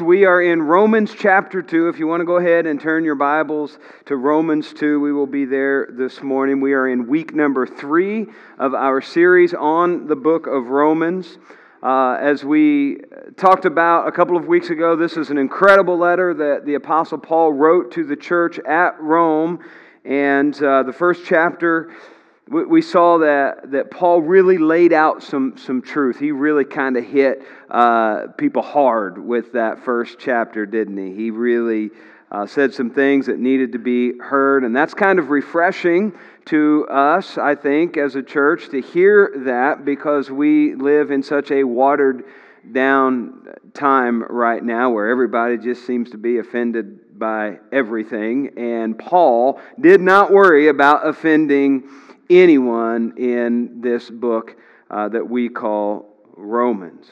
We are in Romans chapter 2. If you want to go ahead and turn your Bibles to Romans 2, we will be there this morning. We are in week number three of our series on the book of Romans. Uh, as we talked about a couple of weeks ago, this is an incredible letter that the Apostle Paul wrote to the church at Rome. And uh, the first chapter we saw that, that Paul really laid out some, some truth. He really kind of hit uh, people hard with that first chapter, didn't he? He really uh, said some things that needed to be heard, and that's kind of refreshing to us, I think, as a church to hear that because we live in such a watered down time right now where everybody just seems to be offended by everything, and Paul did not worry about offending anyone in this book uh, that we call Romans.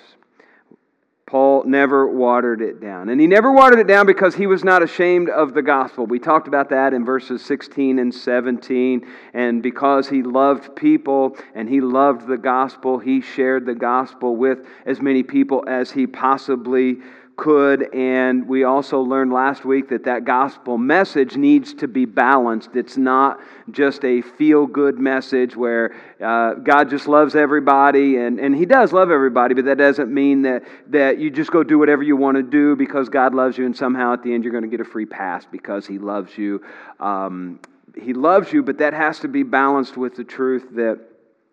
Paul never watered it down. And he never watered it down because he was not ashamed of the gospel. We talked about that in verses 16 and 17. And because he loved people and he loved the gospel, he shared the gospel with as many people as he possibly could. And we also learned last week that that gospel message needs to be balanced. It's not just a feel good message where uh, God just loves everybody, and, and He does love everybody, but that doesn't mean that, that you just go do whatever you want to do because God loves you, and somehow at the end you're going to get a free pass because He loves you. Um, he loves you, but that has to be balanced with the truth that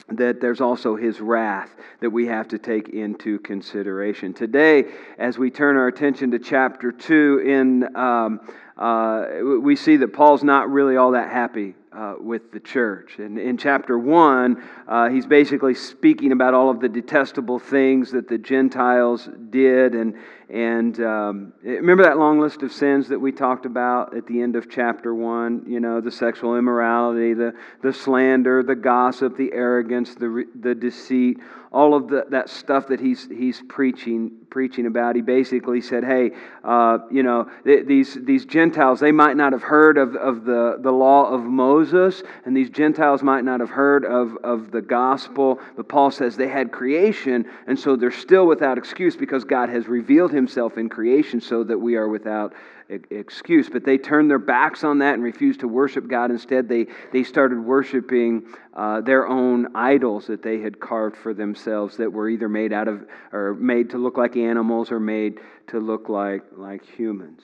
that there's also his wrath that we have to take into consideration. Today, as we turn our attention to chapter 2, in, um, uh, we see that Paul's not really all that happy uh, with the church. And in chapter 1, uh, he's basically speaking about all of the detestable things that the Gentiles did. And, and um, remember that long list of sins that we talked about at the end of chapter 1? You know, the sexual immorality, the, the slander, the gossip, the arrogance, the, the deceit, all of the, that stuff that he's, he's preaching, preaching about. He basically said, hey, uh, you know, th- these, these Gentiles, they might not have heard of, of the, the law of Moses, and these Gentiles might not have heard of, of the gospel, but Paul says they had creation, and so they're still without excuse because God has revealed himself in creation so that we are without excuse. But they turned their backs on that and refused to worship God. Instead, they, they started worshiping uh, their own idols that they had carved for themselves that were either made out of or made to look like animals or made to look like, like humans.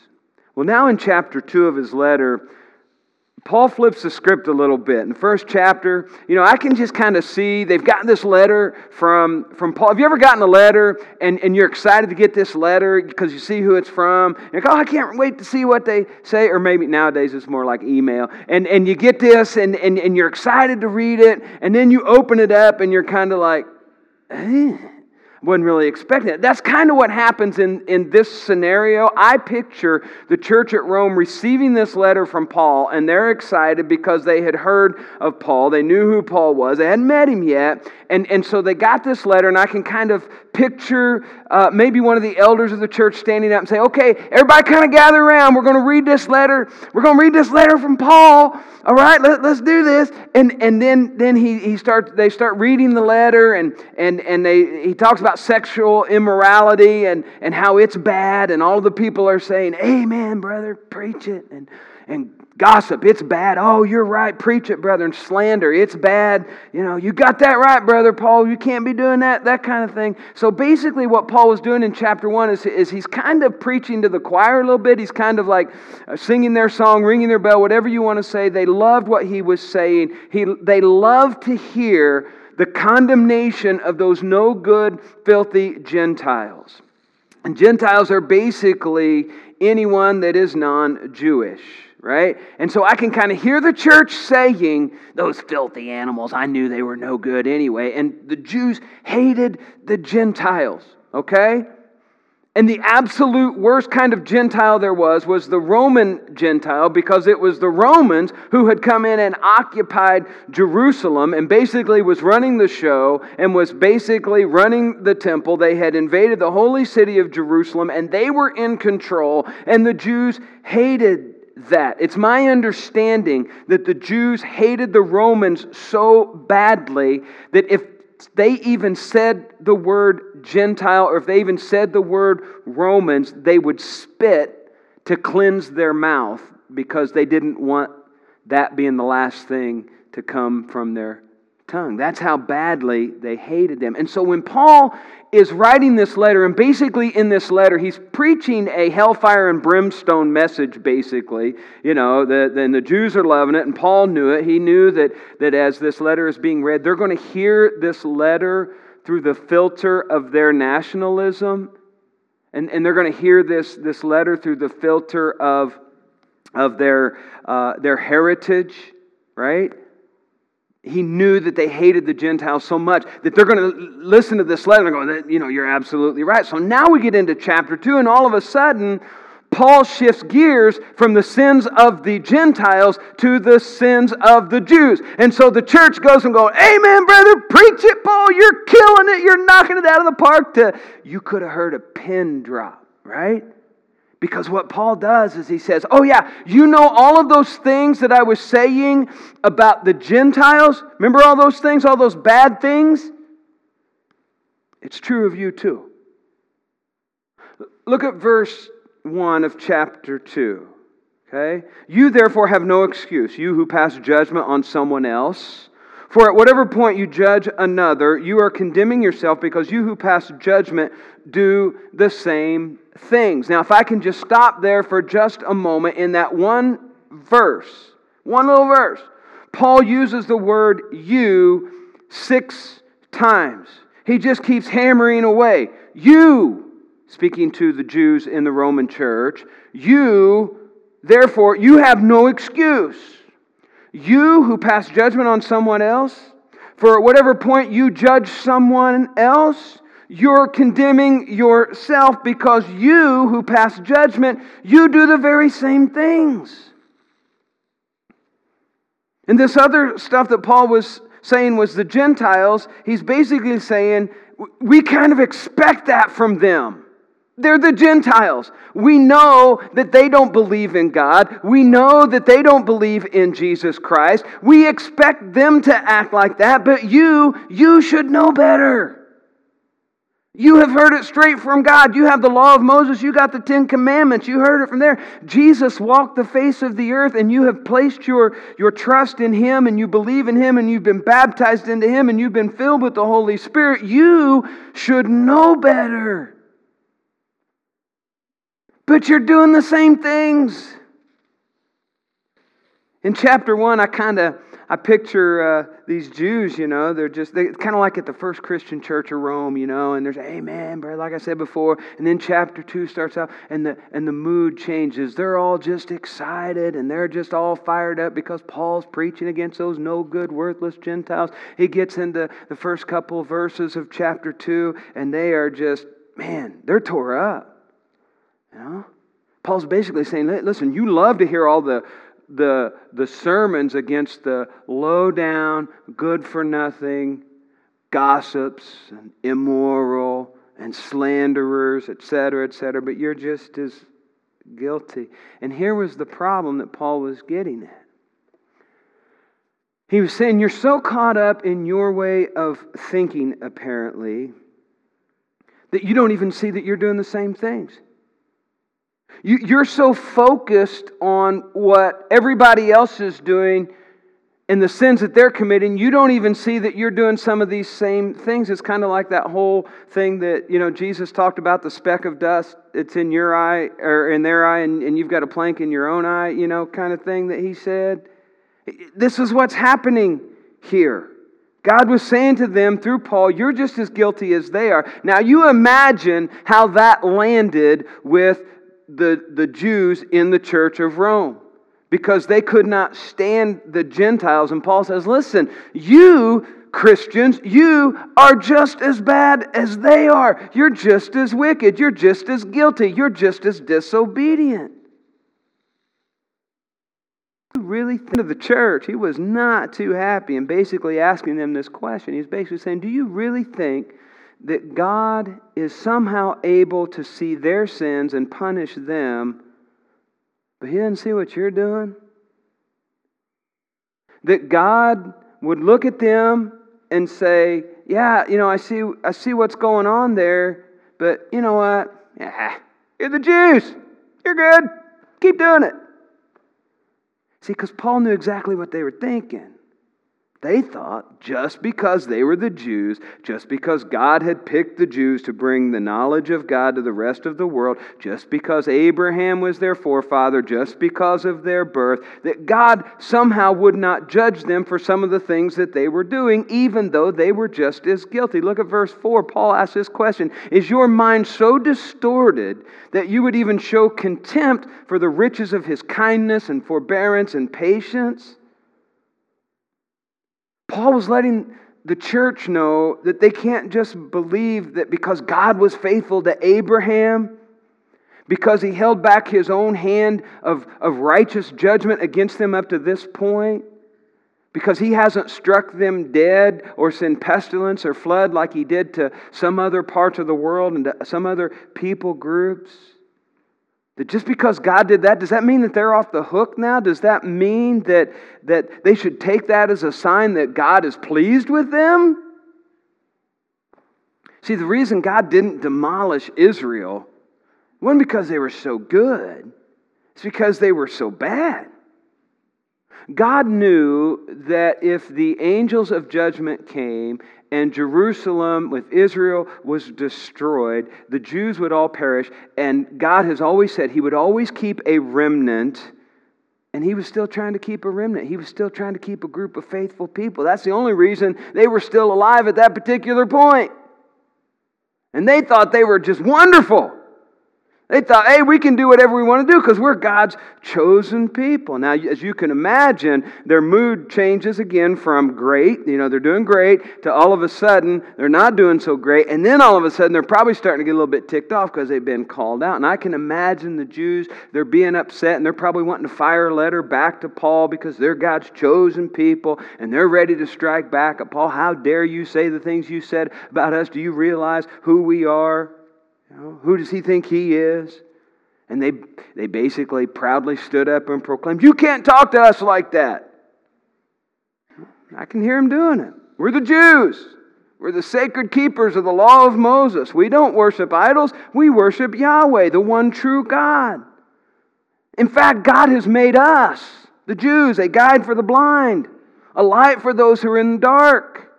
Well, now in chapter 2 of his letter, Paul flips the script a little bit. In the first chapter, you know, I can just kind of see they've gotten this letter from, from Paul. Have you ever gotten a letter and, and you're excited to get this letter because you see who it's from? You're like, oh, I can't wait to see what they say. Or maybe nowadays it's more like email. And, and you get this and, and, and you're excited to read it. And then you open it up and you're kind of like, eh wasn't really expecting it. That's kind of what happens in, in this scenario. I picture the church at Rome receiving this letter from Paul, and they're excited because they had heard of Paul. They knew who Paul was. They hadn't met him yet. And, and so they got this letter, and I can kind of picture uh, maybe one of the elders of the church standing up and say, Okay, everybody kind of gather around. We're going to read this letter. We're going to read this letter from Paul. All right, let, let's do this. And, and then, then he, he starts, they start reading the letter, and, and, and they, he talks about sexual immorality and, and how it's bad. And all the people are saying, Amen, brother, preach it. And, and Gossip, it's bad. Oh, you're right. Preach it, brother. And slander, it's bad. You know, you got that right, brother Paul. You can't be doing that, that kind of thing. So basically, what Paul was doing in chapter one is, is he's kind of preaching to the choir a little bit. He's kind of like uh, singing their song, ringing their bell, whatever you want to say. They loved what he was saying. He, they loved to hear the condemnation of those no good, filthy Gentiles. And Gentiles are basically anyone that is non Jewish right? And so I can kind of hear the church saying, Those filthy animals, I knew they were no good anyway. And the Jews hated the Gentiles, okay? And the absolute worst kind of Gentile there was was the Roman Gentile because it was the Romans who had come in and occupied Jerusalem and basically was running the show and was basically running the temple. They had invaded the holy city of Jerusalem and they were in control, and the Jews hated that. It's my understanding that the Jews hated the Romans so badly that if they even said the word Gentile or if they even said the word Romans, they would spit to cleanse their mouth because they didn't want that being the last thing to come from their tongue. That's how badly they hated them. And so when Paul is writing this letter, and basically in this letter, he's preaching a hellfire and brimstone message, basically. You know, the, and the Jews are loving it, and Paul knew it. He knew that, that as this letter is being read, they're going to hear this letter through the filter of their nationalism. And, and they're going to hear this, this letter through the filter of, of their, uh, their heritage, right? He knew that they hated the Gentiles so much that they're going to listen to this letter and go, you know, you're absolutely right. So now we get into chapter 2, and all of a sudden, Paul shifts gears from the sins of the Gentiles to the sins of the Jews. And so the church goes and goes, Amen, brother, preach it, Paul. You're killing it. You're knocking it out of the park. To, you could have heard a pin drop, right? Because what Paul does is he says, Oh, yeah, you know all of those things that I was saying about the Gentiles? Remember all those things, all those bad things? It's true of you too. Look at verse 1 of chapter 2. Okay? You therefore have no excuse, you who pass judgment on someone else. For at whatever point you judge another, you are condemning yourself because you who pass judgment do the same things. Now, if I can just stop there for just a moment in that one verse, one little verse, Paul uses the word you six times. He just keeps hammering away. You, speaking to the Jews in the Roman church, you, therefore, you have no excuse. You who pass judgment on someone else, for at whatever point you judge someone else, you're condemning yourself because you who pass judgment, you do the very same things. And this other stuff that Paul was saying was the Gentiles, he's basically saying we kind of expect that from them. They're the Gentiles. We know that they don't believe in God. We know that they don't believe in Jesus Christ. We expect them to act like that, but you, you should know better. You have heard it straight from God. You have the law of Moses. You got the Ten Commandments. You heard it from there. Jesus walked the face of the earth, and you have placed your, your trust in Him, and you believe in Him, and you've been baptized into Him, and you've been filled with the Holy Spirit. You should know better. But you're doing the same things. In chapter 1, I kind of I picture uh, these Jews, you know, they're just they kind of like at the first Christian church of Rome, you know, and there's amen, brother, like I said before, and then chapter 2 starts out and the and the mood changes. They're all just excited and they're just all fired up because Paul's preaching against those no good, worthless Gentiles. He gets into the first couple verses of chapter 2 and they are just man, they're tore up. You know? Paul's basically saying, listen, you love to hear all the, the, the sermons against the low down, good for nothing, gossips and immoral and slanderers, etc., etc., but you're just as guilty. And here was the problem that Paul was getting at. He was saying, You're so caught up in your way of thinking, apparently, that you don't even see that you're doing the same things. You, are so focused on what everybody else is doing and the sins that they're committing, you don't even see that you're doing some of these same things. It's kind of like that whole thing that, you know, Jesus talked about the speck of dust. It's in your eye or in their eye, and, and you've got a plank in your own eye, you know, kind of thing that he said. This is what's happening here. God was saying to them through Paul, You're just as guilty as they are. Now, you imagine how that landed with the, the Jews in the church of Rome because they could not stand the Gentiles. And Paul says, Listen, you Christians, you are just as bad as they are. You're just as wicked. You're just as guilty. You're just as disobedient. Really, think of the church, he was not too happy and basically asking them this question. He's basically saying, Do you really think that God is somehow able to see their sins and punish them, but He doesn't see what you're doing? That God would look at them and say, Yeah, you know, I see, I see what's going on there, but you know what? Yeah, you're the Jews. You're good. Keep doing it. See, because Paul knew exactly what they were thinking. They thought just because they were the Jews, just because God had picked the Jews to bring the knowledge of God to the rest of the world, just because Abraham was their forefather, just because of their birth, that God somehow would not judge them for some of the things that they were doing, even though they were just as guilty. Look at verse 4. Paul asks this question Is your mind so distorted that you would even show contempt for the riches of his kindness and forbearance and patience? Paul was letting the church know that they can't just believe that because God was faithful to Abraham, because he held back his own hand of, of righteous judgment against them up to this point, because he hasn't struck them dead or sent pestilence or flood like he did to some other parts of the world and to some other people groups. That just because God did that, does that mean that they're off the hook now? Does that mean that, that they should take that as a sign that God is pleased with them? See, the reason God didn't demolish Israel wasn't because they were so good, it's because they were so bad. God knew that if the angels of judgment came and Jerusalem with Israel was destroyed, the Jews would all perish. And God has always said He would always keep a remnant. And He was still trying to keep a remnant. He was still trying to keep a group of faithful people. That's the only reason they were still alive at that particular point. And they thought they were just wonderful. They thought, hey, we can do whatever we want to do because we're God's chosen people. Now, as you can imagine, their mood changes again from great, you know, they're doing great, to all of a sudden they're not doing so great. And then all of a sudden they're probably starting to get a little bit ticked off because they've been called out. And I can imagine the Jews, they're being upset and they're probably wanting to fire a letter back to Paul because they're God's chosen people and they're ready to strike back at Paul. How dare you say the things you said about us? Do you realize who we are? Know, who does he think he is? And they, they basically proudly stood up and proclaimed, You can't talk to us like that. I can hear him doing it. We're the Jews. We're the sacred keepers of the law of Moses. We don't worship idols, we worship Yahweh, the one true God. In fact, God has made us, the Jews, a guide for the blind, a light for those who are in the dark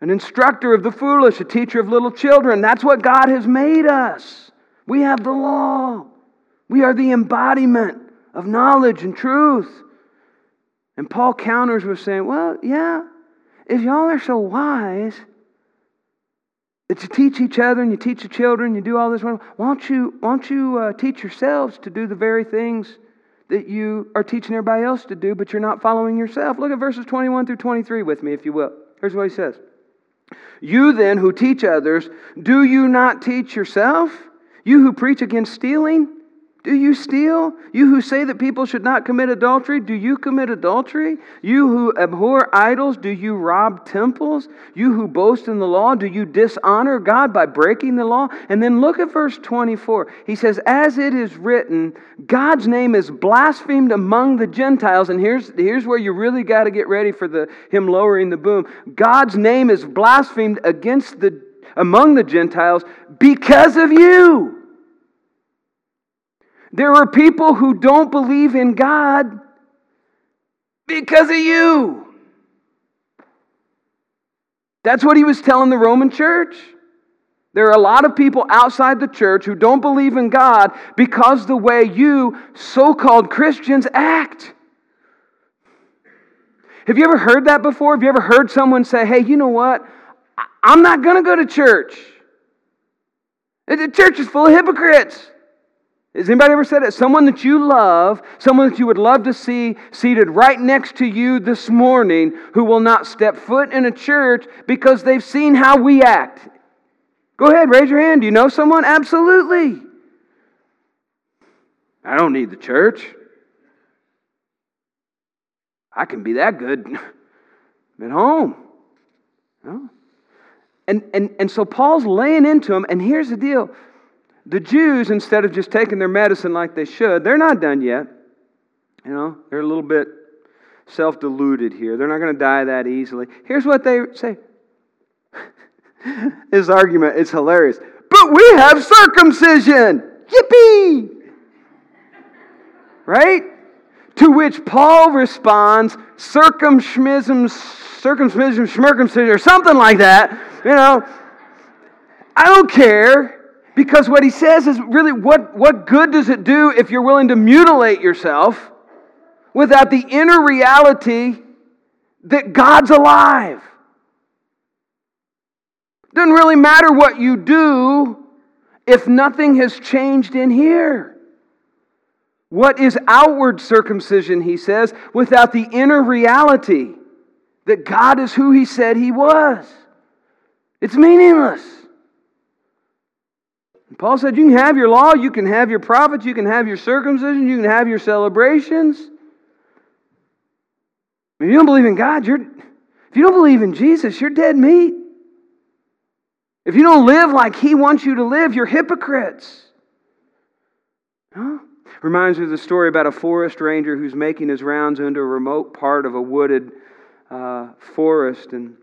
an instructor of the foolish, a teacher of little children. That's what God has made us. We have the law. We are the embodiment of knowledge and truth. And Paul counters with saying, Well, yeah, if y'all are so wise that you teach each other and you teach the children, you do all this, why don't you, why don't you uh, teach yourselves to do the very things that you are teaching everybody else to do, but you're not following yourself? Look at verses 21 through 23 with me, if you will. Here's what he says. You then who teach others, do you not teach yourself? You who preach against stealing, do you steal? You who say that people should not commit adultery, do you commit adultery? You who abhor idols, do you rob temples? You who boast in the law, do you dishonor God by breaking the law? And then look at verse 24. He says, As it is written, God's name is blasphemed among the Gentiles. And here's, here's where you really got to get ready for the, him lowering the boom. God's name is blasphemed against the, among the Gentiles because of you. There are people who don't believe in God because of you. That's what he was telling the Roman church. There are a lot of people outside the church who don't believe in God because the way you so called Christians act. Have you ever heard that before? Have you ever heard someone say, hey, you know what? I'm not going to go to church. The church is full of hypocrites. Has anybody ever said it? Someone that you love, someone that you would love to see seated right next to you this morning who will not step foot in a church because they've seen how we act. Go ahead, raise your hand. Do you know someone? Absolutely. I don't need the church. I can be that good at home. No? And, and, and so Paul's laying into him, and here's the deal the Jews, instead of just taking their medicine like they should, they're not done yet. You know, they're a little bit self deluded here. They're not going to die that easily. Here's what they say his argument is hilarious. But we have circumcision. Yippee! Right? To which Paul responds, circumcision, circumcision, circumcision, or something like that. You know, I don't care because what he says is really what, what good does it do if you're willing to mutilate yourself without the inner reality that God's alive? Doesn't really matter what you do if nothing has changed in here. What is outward circumcision, he says, without the inner reality that God is who he said he was? It's meaningless. And Paul said, You can have your law, you can have your prophets, you can have your circumcision, you can have your celebrations. If you don't believe in God, you're, if you don't believe in Jesus, you're dead meat. If you don't live like He wants you to live, you're hypocrites. Huh? Reminds me of the story about a forest ranger who's making his rounds into a remote part of a wooded uh, forest. And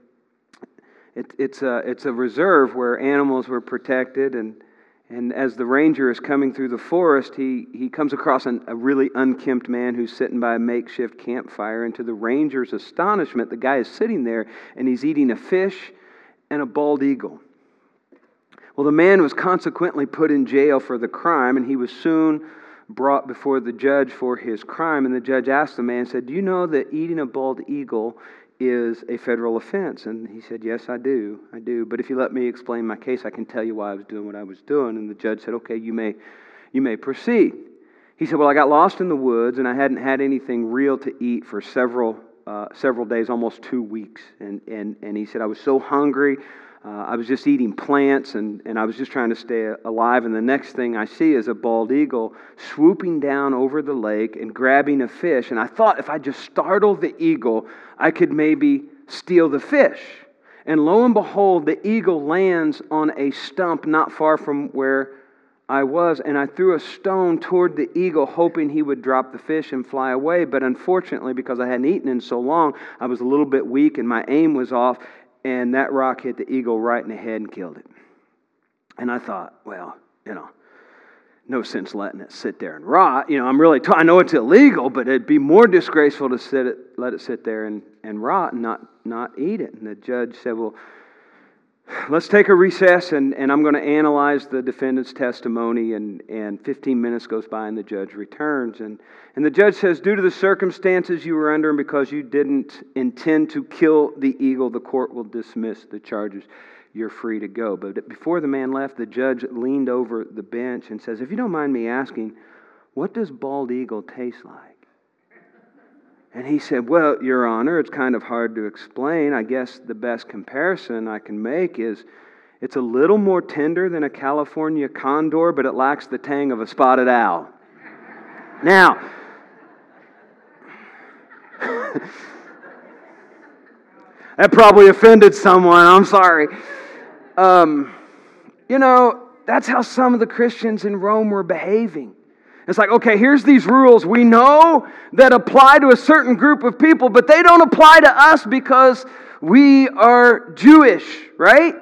it, it's, a, it's a reserve where animals were protected. And, and as the ranger is coming through the forest, he, he comes across an, a really unkempt man who's sitting by a makeshift campfire. And to the ranger's astonishment, the guy is sitting there and he's eating a fish and a bald eagle. Well, the man was consequently put in jail for the crime, and he was soon brought before the judge for his crime. And the judge asked the man, said, Do you know that eating a bald eagle is a federal offense? And he said, Yes, I do. I do. But if you let me explain my case, I can tell you why I was doing what I was doing. And the judge said, Okay, you may, you may proceed. He said, Well, I got lost in the woods, and I hadn't had anything real to eat for several, uh, several days, almost two weeks. And, and, and he said, I was so hungry. Uh, I was just eating plants and, and I was just trying to stay alive. And the next thing I see is a bald eagle swooping down over the lake and grabbing a fish. And I thought if I just startled the eagle, I could maybe steal the fish. And lo and behold, the eagle lands on a stump not far from where I was. And I threw a stone toward the eagle, hoping he would drop the fish and fly away. But unfortunately, because I hadn't eaten in so long, I was a little bit weak and my aim was off and that rock hit the eagle right in the head and killed it. And I thought, well, you know, no sense letting it sit there and rot. You know, I'm really, t- I know it's illegal, but it'd be more disgraceful to sit it, let it sit there and, and rot and not, not eat it. And the judge said, well, let's take a recess and, and I'm going to analyze the defendant's testimony. And, and 15 minutes goes by and the judge returns. And, and the judge says, Due to the circumstances you were under and because you didn't intend to kill the eagle, the court will dismiss the charges. You're free to go. But before the man left, the judge leaned over the bench and says, If you don't mind me asking, what does bald eagle taste like? And he said, Well, Your Honor, it's kind of hard to explain. I guess the best comparison I can make is it's a little more tender than a California condor, but it lacks the tang of a spotted owl. now, that probably offended someone. I'm sorry. Um, you know, that's how some of the Christians in Rome were behaving. It's like, okay, here's these rules we know that apply to a certain group of people, but they don't apply to us because we are Jewish, right?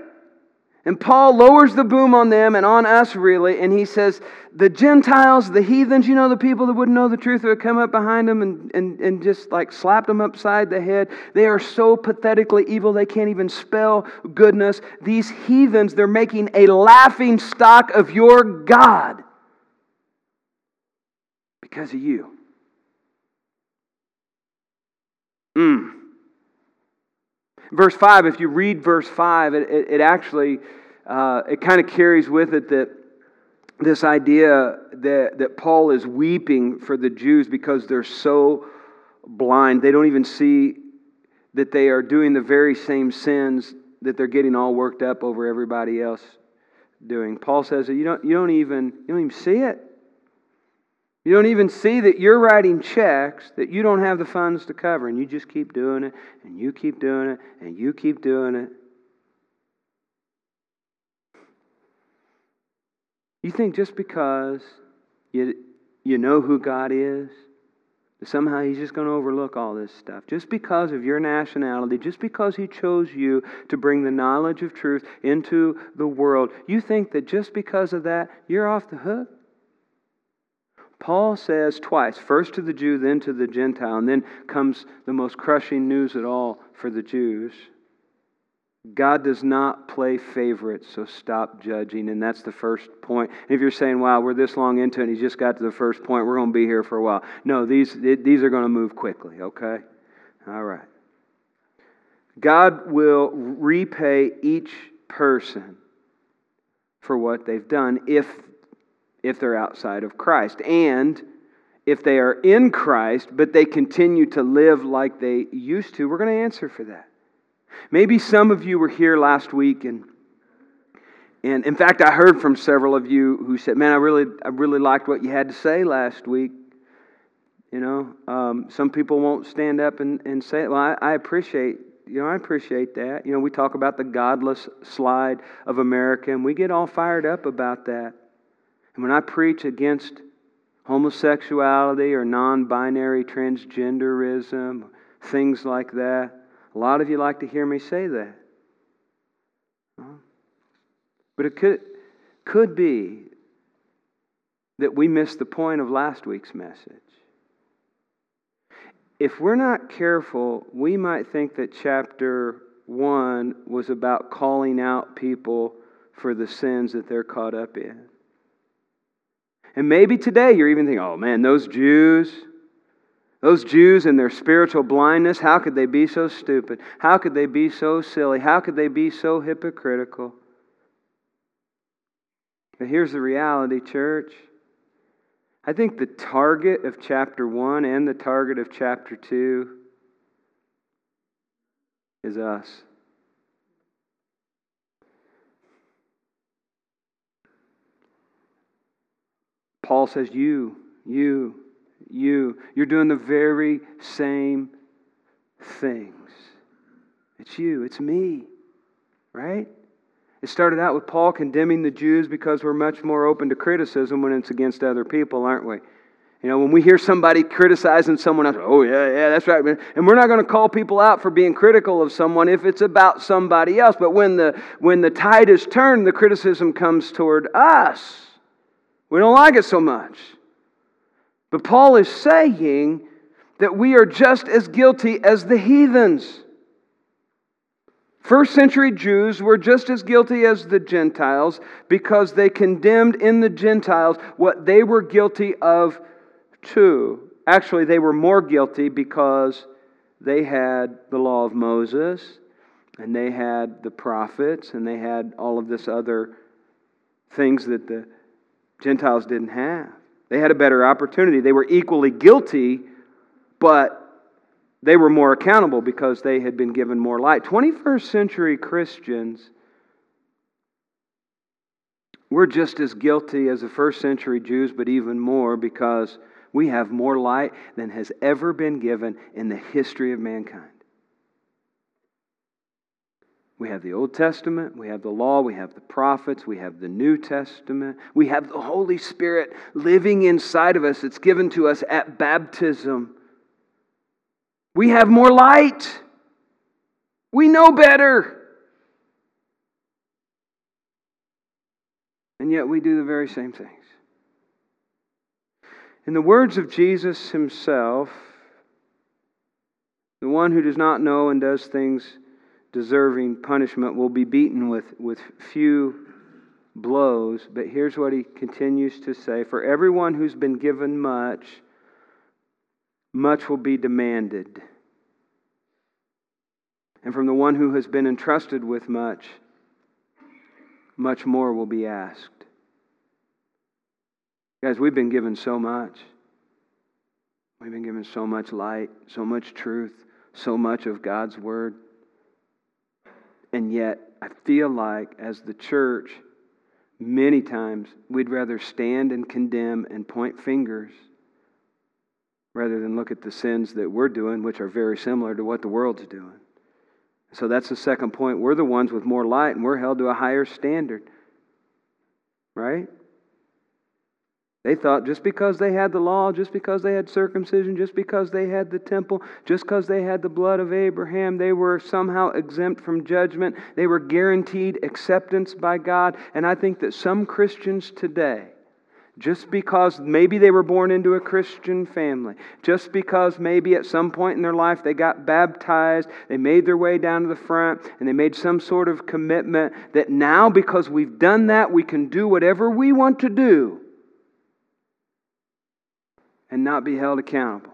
And Paul lowers the boom on them and on us, really, and he says, The Gentiles, the heathens, you know, the people that wouldn't know the truth would come up behind them and, and, and just like slap them upside the head. They are so pathetically evil, they can't even spell goodness. These heathens, they're making a laughing stock of your God because of you. Mm. Verse 5, if you read verse 5, it, it, it actually uh, it kind of carries with it that this idea that, that Paul is weeping for the Jews because they're so blind. They don't even see that they are doing the very same sins that they're getting all worked up over everybody else doing. Paul says that you don't, you don't, even, you don't even see it. You don't even see that you're writing checks that you don't have the funds to cover, and you just keep doing it, and you keep doing it, and you keep doing it. You think just because you, you know who God is, Somehow he's just going to overlook all this stuff. Just because of your nationality, just because he chose you to bring the knowledge of truth into the world, you think that just because of that, you're off the hook? Paul says twice, first to the Jew, then to the Gentile, and then comes the most crushing news at all for the Jews. God does not play favorites, so stop judging. And that's the first point. if you're saying, wow, we're this long into it and he's just got to the first point, we're going to be here for a while. No, these, these are going to move quickly, okay? All right. God will repay each person for what they've done if, if they're outside of Christ. And if they are in Christ, but they continue to live like they used to, we're going to answer for that. Maybe some of you were here last week and and in fact I heard from several of you who said, "Man, I really I really liked what you had to say last week." You know, um, some people won't stand up and, and say. Well, I, I appreciate you know, I appreciate that. You know, we talk about the godless slide of America, and we get all fired up about that. And when I preach against homosexuality or non binary transgenderism, things like that, a lot of you like to hear me say that. But it could, could be that we missed the point of last week's message. If we're not careful, we might think that chapter 1 was about calling out people for the sins that they're caught up in. And maybe today you're even thinking, oh man, those Jews, those Jews and their spiritual blindness, how could they be so stupid? How could they be so silly? How could they be so hypocritical? But here's the reality, church. I think the target of chapter 1 and the target of chapter 2 is us. Paul says, You, you, you. You're doing the very same things. It's you, it's me, right? It started out with Paul condemning the Jews because we're much more open to criticism when it's against other people, aren't we? You know, when we hear somebody criticizing someone else, oh, yeah, yeah, that's right. And we're not going to call people out for being critical of someone if it's about somebody else. But when the, when the tide is turned, the criticism comes toward us. We don't like it so much. But Paul is saying that we are just as guilty as the heathens. First century Jews were just as guilty as the Gentiles because they condemned in the Gentiles what they were guilty of too. Actually, they were more guilty because they had the law of Moses and they had the prophets and they had all of this other things that the Gentiles didn't have. They had a better opportunity. They were equally guilty, but they were more accountable because they had been given more light. 21st century Christians, we're just as guilty as the first century Jews, but even more because we have more light than has ever been given in the history of mankind. We have the Old Testament, we have the law, we have the prophets, we have the New Testament, we have the Holy Spirit living inside of us. It's given to us at baptism. We have more light. We know better. And yet we do the very same things. In the words of Jesus himself, the one who does not know and does things deserving punishment will be beaten with, with few blows. But here's what he continues to say For everyone who's been given much, much will be demanded. And from the one who has been entrusted with much, much more will be asked. Guys, we've been given so much. We've been given so much light, so much truth, so much of God's Word. And yet, I feel like as the church, many times we'd rather stand and condemn and point fingers rather than look at the sins that we're doing, which are very similar to what the world's doing. So that's the second point. We're the ones with more light, and we're held to a higher standard. Right? They thought just because they had the law, just because they had circumcision, just because they had the temple, just because they had the blood of Abraham, they were somehow exempt from judgment. They were guaranteed acceptance by God. And I think that some Christians today, just because maybe they were born into a Christian family, just because maybe at some point in their life they got baptized, they made their way down to the front, and they made some sort of commitment that now, because we've done that, we can do whatever we want to do and not be held accountable.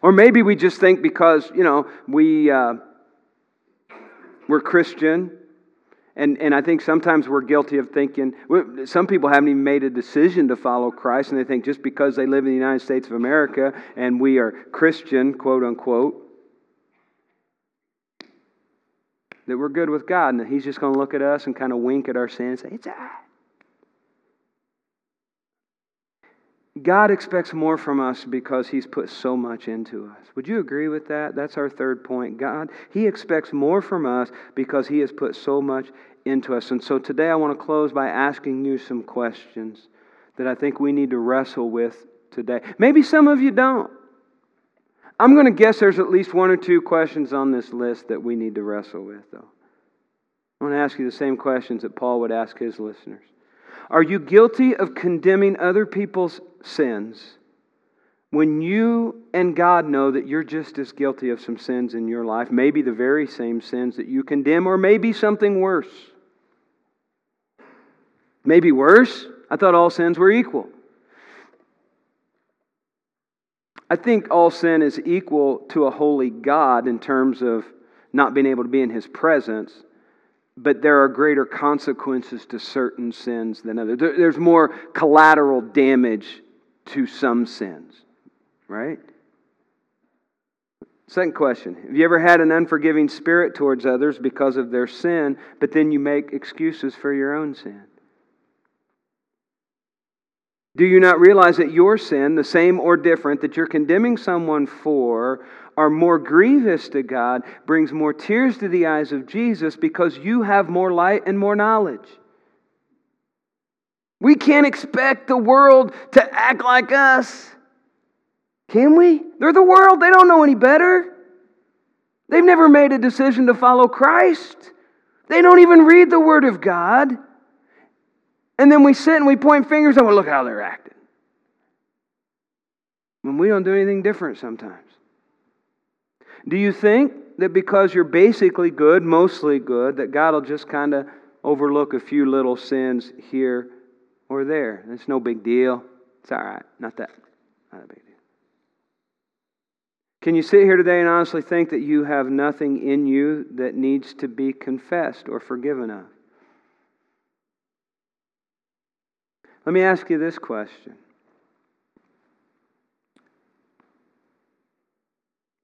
Or maybe we just think because, you know, we, uh, we're Christian, and, and I think sometimes we're guilty of thinking, some people haven't even made a decision to follow Christ, and they think just because they live in the United States of America and we are Christian, quote unquote, that we're good with God, and that He's just going to look at us and kind of wink at our sin and say, It's all right. God expects more from us because He's put so much into us. Would you agree with that? That's our third point. God, He expects more from us because He has put so much into us. And so today I want to close by asking you some questions that I think we need to wrestle with today. Maybe some of you don't. I'm going to guess there's at least one or two questions on this list that we need to wrestle with, though. I want to ask you the same questions that Paul would ask his listeners. Are you guilty of condemning other people's sins when you and God know that you're just as guilty of some sins in your life, maybe the very same sins that you condemn, or maybe something worse? Maybe worse? I thought all sins were equal. I think all sin is equal to a holy God in terms of not being able to be in his presence but there are greater consequences to certain sins than others. There's more collateral damage to some sins, right? Second question Have you ever had an unforgiving spirit towards others because of their sin, but then you make excuses for your own sin? Do you not realize that your sin, the same or different, that you're condemning someone for, are more grievous to God, brings more tears to the eyes of Jesus because you have more light and more knowledge? We can't expect the world to act like us. Can we? They're the world, they don't know any better. They've never made a decision to follow Christ. They don't even read the Word of God. And then we sit and we point fingers and we look how they're acting. When we don't do anything different sometimes. Do you think that because you're basically good, mostly good, that God will just kind of overlook a few little sins here or there? It's no big deal. It's all right. Not that. Not a big deal. Can you sit here today and honestly think that you have nothing in you that needs to be confessed or forgiven of? Let me ask you this question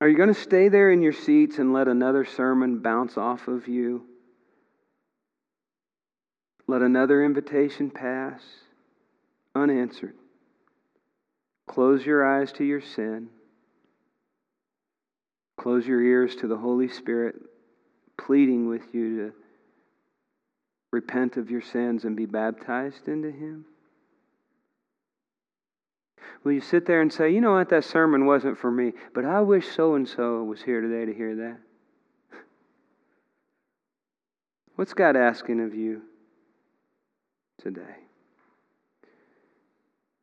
Are you going to stay there in your seats and let another sermon bounce off of you? Let another invitation pass unanswered. Close your eyes to your sin. Close your ears to the Holy Spirit pleading with you to repent of your sins and be baptized into Him? Will you sit there and say, you know what, that sermon wasn't for me, but I wish so and so was here today to hear that? What's God asking of you today?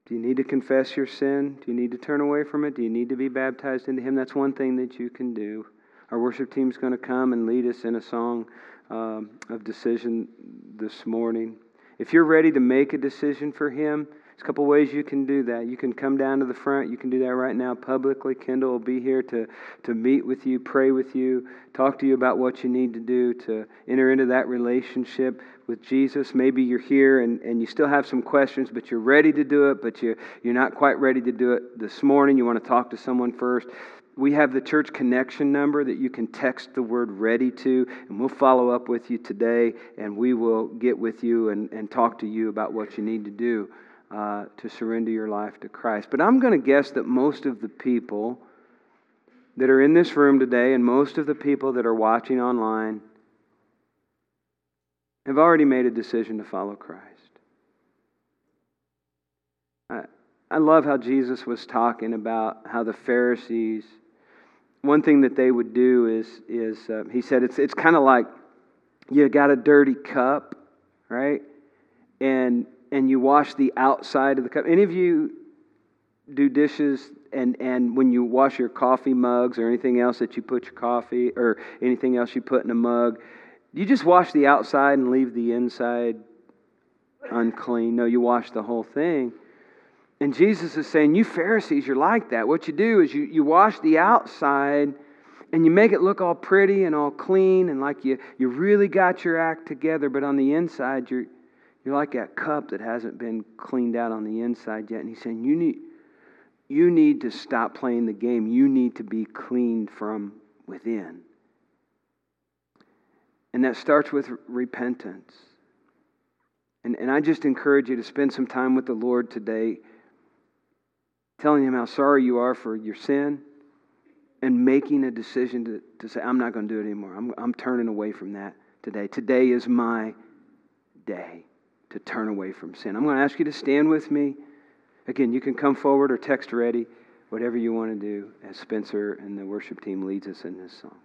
Do you need to confess your sin? Do you need to turn away from it? Do you need to be baptized into Him? That's one thing that you can do. Our worship team's going to come and lead us in a song um, of decision this morning. If you're ready to make a decision for Him, there's a couple ways you can do that. You can come down to the front. You can do that right now publicly. Kendall will be here to, to meet with you, pray with you, talk to you about what you need to do to enter into that relationship with Jesus. Maybe you're here and, and you still have some questions, but you're ready to do it, but you, you're not quite ready to do it this morning. You want to talk to someone first we have the church connection number that you can text the word ready to, and we'll follow up with you today, and we will get with you and, and talk to you about what you need to do uh, to surrender your life to Christ. But I'm going to guess that most of the people that are in this room today and most of the people that are watching online have already made a decision to follow Christ. I love how Jesus was talking about how the Pharisees, one thing that they would do is, is uh, he said, it's, it's kind of like you got a dirty cup, right? And, and you wash the outside of the cup. Any of you do dishes and, and when you wash your coffee mugs or anything else that you put your coffee or anything else you put in a mug, you just wash the outside and leave the inside unclean. No, you wash the whole thing. And Jesus is saying, You Pharisees, you're like that. What you do is you, you wash the outside and you make it look all pretty and all clean and like you, you really got your act together, but on the inside, you're, you're like that cup that hasn't been cleaned out on the inside yet. And he's saying, You need, you need to stop playing the game. You need to be cleaned from within. And that starts with repentance. And, and I just encourage you to spend some time with the Lord today telling him how sorry you are for your sin and making a decision to, to say, I'm not going to do it anymore. I'm, I'm turning away from that today. Today is my day to turn away from sin. I'm going to ask you to stand with me. Again, you can come forward or text ready, whatever you want to do, as Spencer and the worship team leads us in this song.